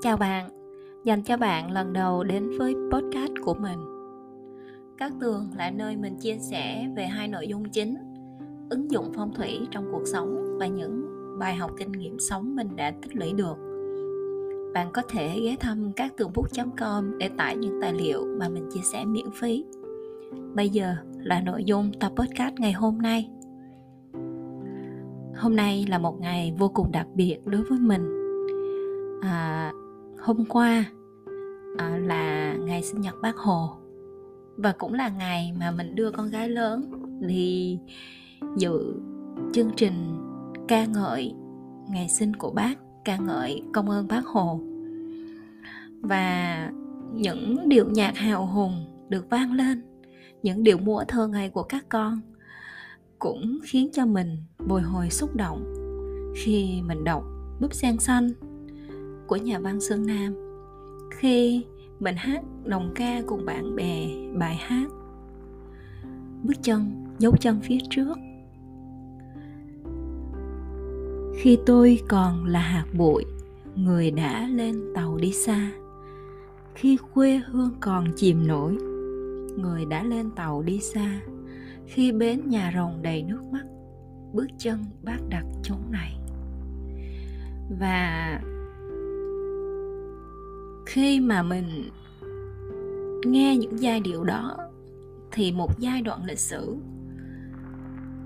Chào bạn, dành cho bạn lần đầu đến với podcast của mình. Các tường là nơi mình chia sẻ về hai nội dung chính, ứng dụng phong thủy trong cuộc sống và những bài học kinh nghiệm sống mình đã tích lũy được. Bạn có thể ghé thăm các tường bút.com để tải những tài liệu mà mình chia sẻ miễn phí. Bây giờ là nội dung tập podcast ngày hôm nay. Hôm nay là một ngày vô cùng đặc biệt đối với mình. À, hôm qua à, là ngày sinh nhật bác hồ. Và cũng là ngày mà mình đưa con gái lớn đi dự chương trình ca ngợi ngày sinh của bác ca ngợi công ơn bác hồ. Và những điệu nhạc hào hùng được vang lên những điệu múa thơ ngày của các con cũng khiến cho mình bồi hồi xúc động khi mình đọc búp sen xanh của nhà văn Sơn Nam. Khi mình hát đồng ca cùng bạn bè bài hát bước chân, dấu chân phía trước. Khi tôi còn là hạt bụi, người đã lên tàu đi xa. Khi quê hương còn chìm nổi, người đã lên tàu đi xa. Khi bến nhà rồng đầy nước mắt, bước chân bác đặt chốn này. Và khi mà mình nghe những giai điệu đó, thì một giai đoạn lịch sử,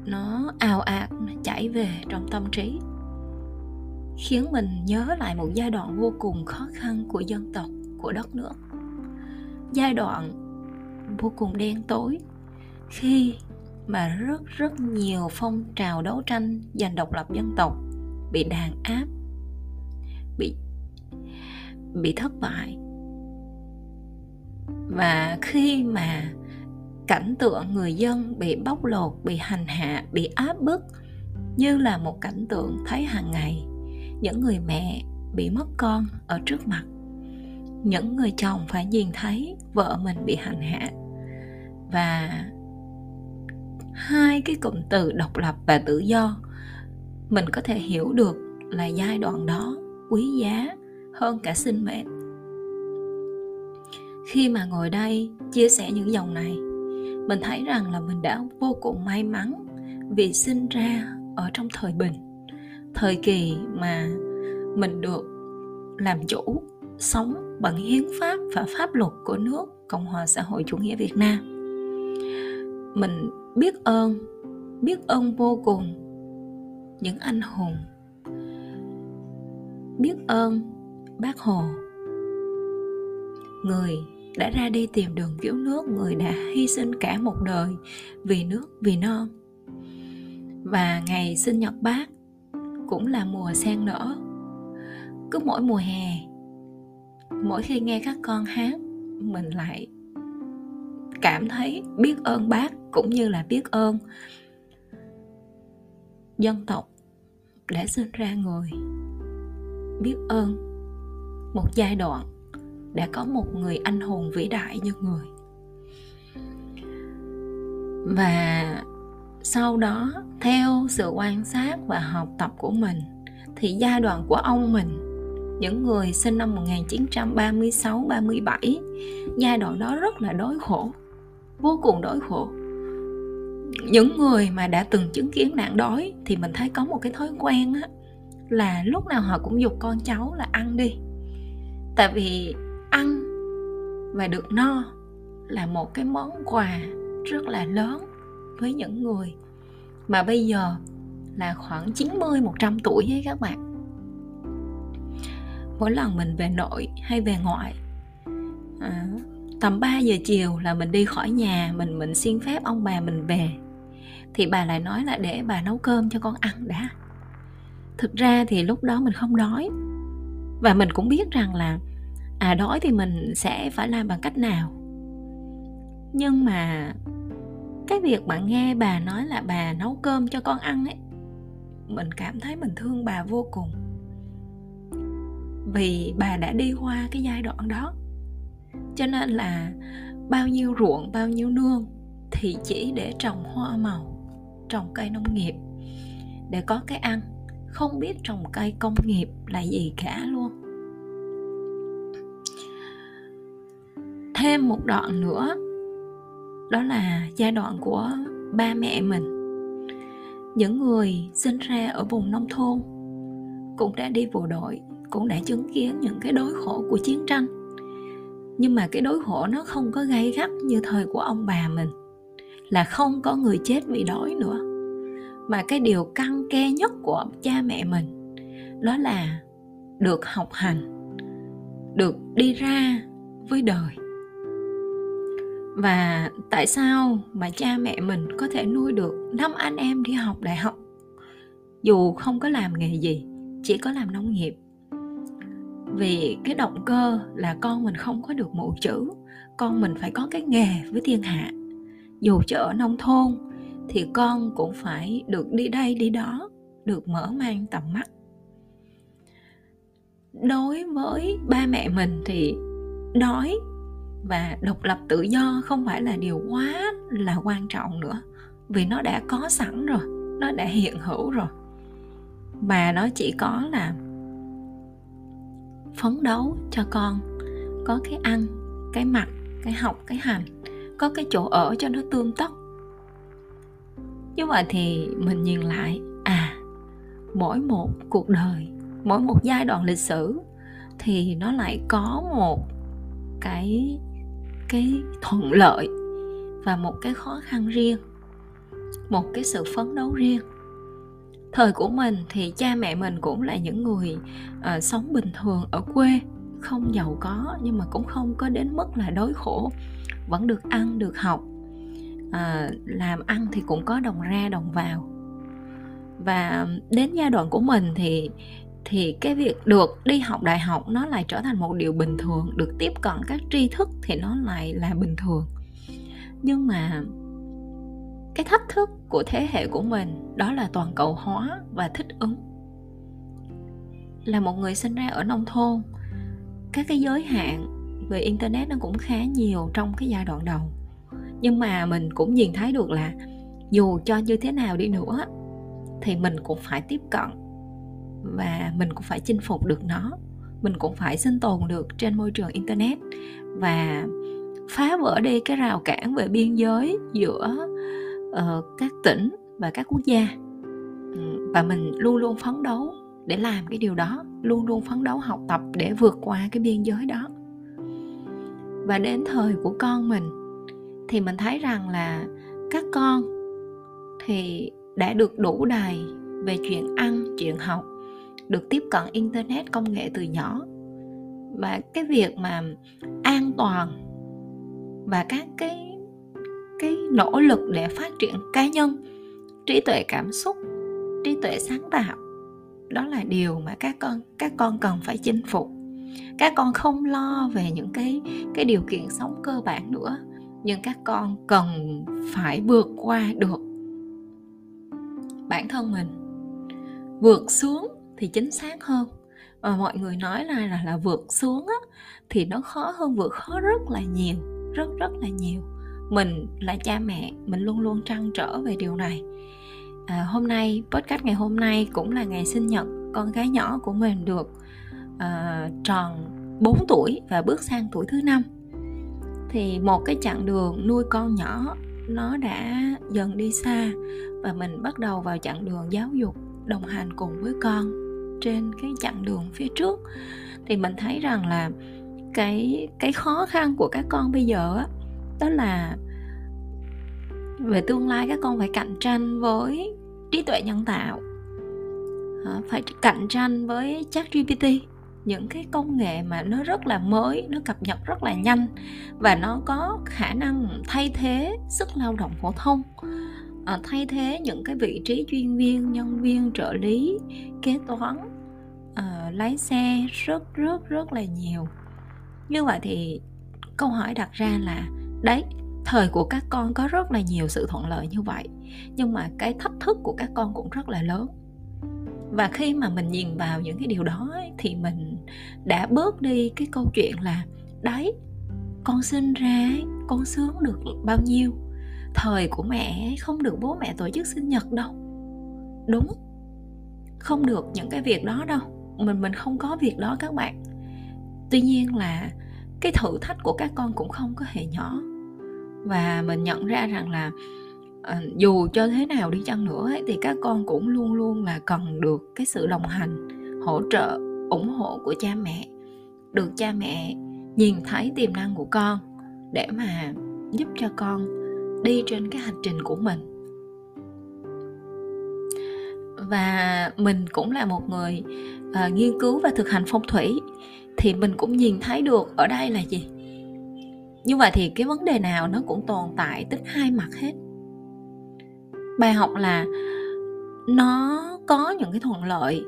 nó ào ạt, nó chảy về trong tâm trí, khiến mình nhớ lại một giai đoạn vô cùng khó khăn của dân tộc, của đất nước. Giai đoạn vô cùng đen tối, khi mà rất rất nhiều phong trào đấu tranh giành độc lập dân tộc bị đàn áp, bị bị thất bại. Và khi mà cảnh tượng người dân bị bóc lột, bị hành hạ, bị áp bức như là một cảnh tượng thấy hàng ngày, những người mẹ bị mất con ở trước mặt, những người chồng phải nhìn thấy vợ mình bị hành hạ. Và hai cái cụm từ độc lập và tự do, mình có thể hiểu được là giai đoạn đó quý giá hơn cả sinh mệnh. Khi mà ngồi đây chia sẻ những dòng này, mình thấy rằng là mình đã vô cùng may mắn vì sinh ra ở trong thời bình, thời kỳ mà mình được làm chủ, sống bằng hiến pháp và pháp luật của nước cộng hòa xã hội chủ nghĩa việt nam. Mình biết ơn biết ơn vô cùng những anh hùng, biết ơn bác hồ. Người đã ra đi tìm đường cứu nước, người đã hy sinh cả một đời vì nước, vì non và ngày sinh nhật bác cũng là mùa sen nở. Cứ mỗi mùa hè, mỗi khi nghe các con hát, mình lại cảm thấy biết ơn bác cũng như là biết ơn dân tộc đã sinh ra người. Biết ơn một giai đoạn đã có một người anh hùng vĩ đại như người. Và sau đó, theo sự quan sát và học tập của mình, thì giai đoạn của ông mình, những người sinh năm 1936 37 giai đoạn đó rất là đói khổ, vô cùng đói khổ. Những người mà đã từng chứng kiến nạn đói thì mình thấy có một cái thói quen á, là lúc nào họ cũng dục con cháu là ăn đi tại vì ăn và được no là một cái món quà rất là lớn với những người mà bây giờ là khoảng 90 100 tuổi ấy các bạn. Mỗi lần mình về nội hay về ngoại à, tầm 3 giờ chiều là mình đi khỏi nhà mình mình xin phép ông bà mình về. Thì bà lại nói là để bà nấu cơm cho con ăn đã. Thực ra thì lúc đó mình không đói. Và mình cũng biết rằng là à đói thì mình sẽ phải làm bằng cách nào? Nhưng mà cái việc bạn nghe bà nói là bà nấu cơm cho con ăn ấy, mình cảm thấy mình thương bà vô cùng. Vì bà đã đi qua cái giai đoạn đó. Cho nên là bao nhiêu ruộng, bao nhiêu nương thì chỉ để trồng hoa màu, trồng cây nông nghiệp để có cái ăn. Không biết trồng cây công nghiệp là gì cả luôn. Thêm một đoạn nữa. Đó là giai đoạn của ba mẹ mình. Những người sinh ra ở vùng nông thôn cũng đã đi bộ đội, cũng đã chứng kiến những cái đối khổ của chiến tranh. Nhưng mà cái đối khổ nó không có gay gắt như thời của ông bà mình, là không có người chết vì đói nữa. Mà cái điều căng ke nhất của cha mẹ mình, đó là được học hành, được đi ra với đời và tại sao mà cha mẹ mình có thể nuôi được năm anh em đi học đại học? Dù không có làm nghề gì, chỉ có làm nông nghiệp. Vì cái động cơ là con mình không có được mụ chữ, con mình phải có cái nghề với thiên hạ. Dù cho ở nông thôn, thì con cũng phải được đi đây đi đó, được mở mang tầm mắt. Đối với ba mẹ mình thì đói và độc lập tự do không phải là điều quá là quan trọng nữa, vì nó đã có sẵn rồi, nó đã hiện hữu rồi. Mà nó chỉ có là phấn đấu cho con, có cái ăn, cái mặc, cái học, cái hành, có cái chỗ ở cho nó tươm tất. Như vậy thì mình nhìn lại à mỗi một cuộc đời, mỗi một giai đoạn lịch sử thì nó lại có một cái cái thuận lợi và một cái khó khăn riêng một cái sự phấn đấu riêng. Thời của mình thì cha mẹ mình cũng là những người à, sống bình thường ở quê không giàu có nhưng mà cũng không có đến mức là đói khổ vẫn được ăn được học. À, làm ăn thì cũng có đồng ra đồng vào. Và đến giai đoạn của mình thì thì cái việc được đi học đại học nó lại trở thành một điều bình thường, được tiếp cận các tri thức thì nó lại là bình thường. Nhưng mà cái thách thức của thế hệ của mình, đó là toàn cầu hóa và thích ứng. Là một người sinh ra ở nông thôn, các cái giới hạn về internet nó cũng khá nhiều trong cái giai đoạn đầu. Nhưng mà mình cũng nhìn thấy được là dù cho như thế nào đi nữa, thì mình cũng phải tiếp cận và mình cũng phải chinh phục được nó. Mình cũng phải sinh tồn được trên môi trường internet. Và phá vỡ đi cái rào cản về biên giới giữa uh, các tỉnh và các quốc gia. Và mình luôn luôn phấn đấu để làm cái điều đó luôn luôn phấn đấu học tập để vượt qua cái biên giới đó. Và đến thời của con mình thì mình thấy rằng là các con thì đã được đủ đầy về chuyện ăn chuyện học được tiếp cận internet công nghệ từ nhỏ. Và cái việc mà an toàn và các cái cái nỗ lực để phát triển cá nhân, trí tuệ cảm xúc, trí tuệ sáng tạo, đó là điều mà các con các con cần phải chinh phục. Các con không lo về những cái cái điều kiện sống cơ bản nữa, nhưng các con cần phải vượt qua được bản thân mình, vượt xuống thì chính xác hơn. Và mọi người nói là là, là vượt xuống á, thì nó khó hơn vượt khó rất là nhiều rất rất là nhiều. Mình là cha mẹ mình luôn luôn trăn trở về điều này. À, hôm nay podcast ngày hôm nay cũng là ngày sinh nhật con gái nhỏ của mình được à, tròn 4 tuổi và bước sang tuổi thứ năm. Thì một cái chặng đường nuôi con nhỏ nó đã dần đi xa và mình bắt đầu vào chặng đường giáo dục đồng hành cùng với con trên cái chặng đường phía trước, thì mình thấy rằng là cái cái khó khăn của các con bây giờ á, đó là về tương lai các con phải cạnh tranh với trí tuệ nhân tạo. Phải cạnh tranh với chat gpt những cái công nghệ mà nó rất là mới, nó cập nhật rất là nhanh và nó có khả năng thay thế sức lao động phổ thông à, thay thế những cái vị trí chuyên viên nhân viên trợ lý kế toán à, lái xe rất rất rất là nhiều. Như vậy thì câu hỏi đặt ra là đấy thời của các con có rất là nhiều sự thuận lợi như vậy nhưng mà cái thách thức của các con cũng rất là lớn. Và khi mà mình nhìn vào những cái điều đó ấy, thì mình đã bớt đi cái câu chuyện là đấy con sinh ra con sướng được bao nhiêu? Thời của mẹ không được bố mẹ tổ chức sinh nhật đâu. Đúng. Không được những cái việc đó đâu. Mình mình không có việc đó các bạn. Tuy nhiên là cái thử thách của các con cũng không có hề nhỏ. Và mình nhận ra rằng là ờ, dù cho thế nào đi chăng nữa ấy, thì các con cũng luôn luôn là cần được cái sự đồng hành hỗ trợ ủng hộ của cha mẹ. Được cha mẹ nhìn thấy tiềm năng của con để mà giúp cho con đi trên cái hành trình của mình. Và mình cũng là một người uh, nghiên cứu và thực hành phong thủy thì mình cũng nhìn thấy được ở đây là gì? Như vậy thì cái vấn đề nào nó cũng tồn tại tích hai mặt hết. Bài học là nó có những cái thuận lợi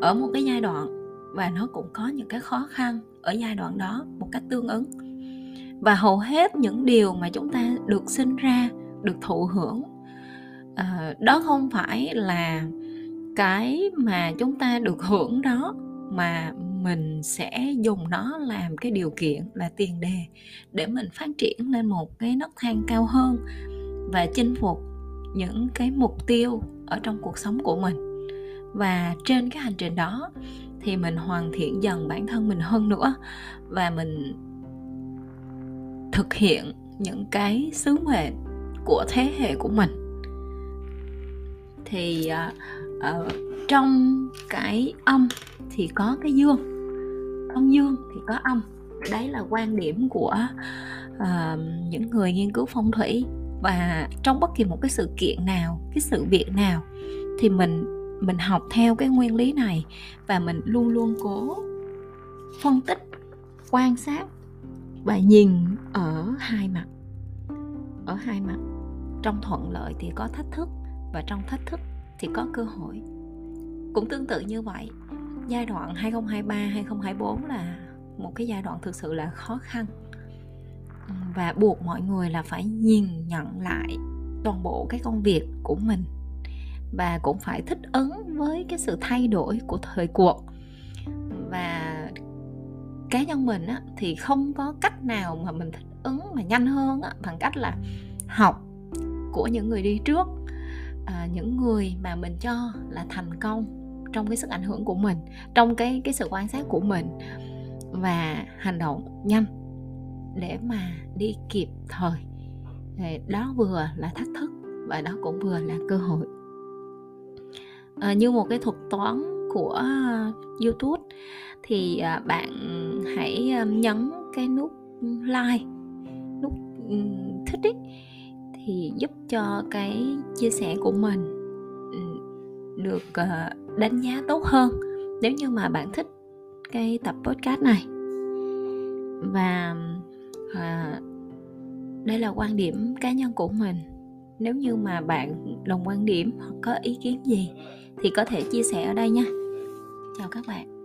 ở một cái giai đoạn và nó cũng có những cái khó khăn ở giai đoạn đó một cách tương ứng và hầu hết những điều mà chúng ta được sinh ra, được thụ hưởng ờ, đó không phải là cái mà chúng ta được hưởng đó, mà mình sẽ dùng nó làm cái điều kiện là tiền đề để mình phát triển lên một cái nấc thang cao hơn và chinh phục những cái mục tiêu ở trong cuộc sống của mình. Và trên cái hành trình đó thì mình hoàn thiện dần bản thân mình hơn nữa và mình thực hiện những cái sứ mệnh của thế hệ của mình. Thì uh, uh, trong cái âm thì có cái dương. Trong dương thì có âm. Đấy là quan điểm của uh, những người nghiên cứu phong thủy. Và trong bất kỳ một cái sự kiện nào cái sự việc nào thì mình mình học theo cái nguyên lý này. Và mình luôn luôn cố phân tích quan sát và nhìn ở hai mặt. Ở hai mặt, trong thuận lợi thì có thách thức và trong thách thức thì có cơ hội. Cũng tương tự như vậy, giai đoạn 2023 2024 là một cái giai đoạn thực sự là khó khăn. Và buộc mọi người là phải nhìn nhận lại toàn bộ cái công việc của mình. Và cũng phải thích ứng với cái sự thay đổi của thời cuộc cá nhân mình á, thì không có cách nào mà mình thích ứng mà nhanh hơn á, bằng cách là học của những người đi trước à, những người mà mình cho là thành công trong cái sức ảnh hưởng của mình trong cái cái sự quan sát của mình và hành động nhanh để mà đi kịp thời. Thì đó vừa là thách thức và đó cũng vừa là cơ hội. À, như một cái thuật toán của youtube thì à, bạn hãy à, nhấn cái nút like nút ừ, thích ý thì giúp cho cái chia sẻ của mình ừ, được à, đánh giá tốt hơn nếu như mà bạn thích cái tập podcast này. Và à, đây là quan điểm cá nhân của mình. Nếu như mà bạn đồng quan điểm hoặc có ý kiến gì thì có thể chia sẻ ở đây nha. Chào các bạn.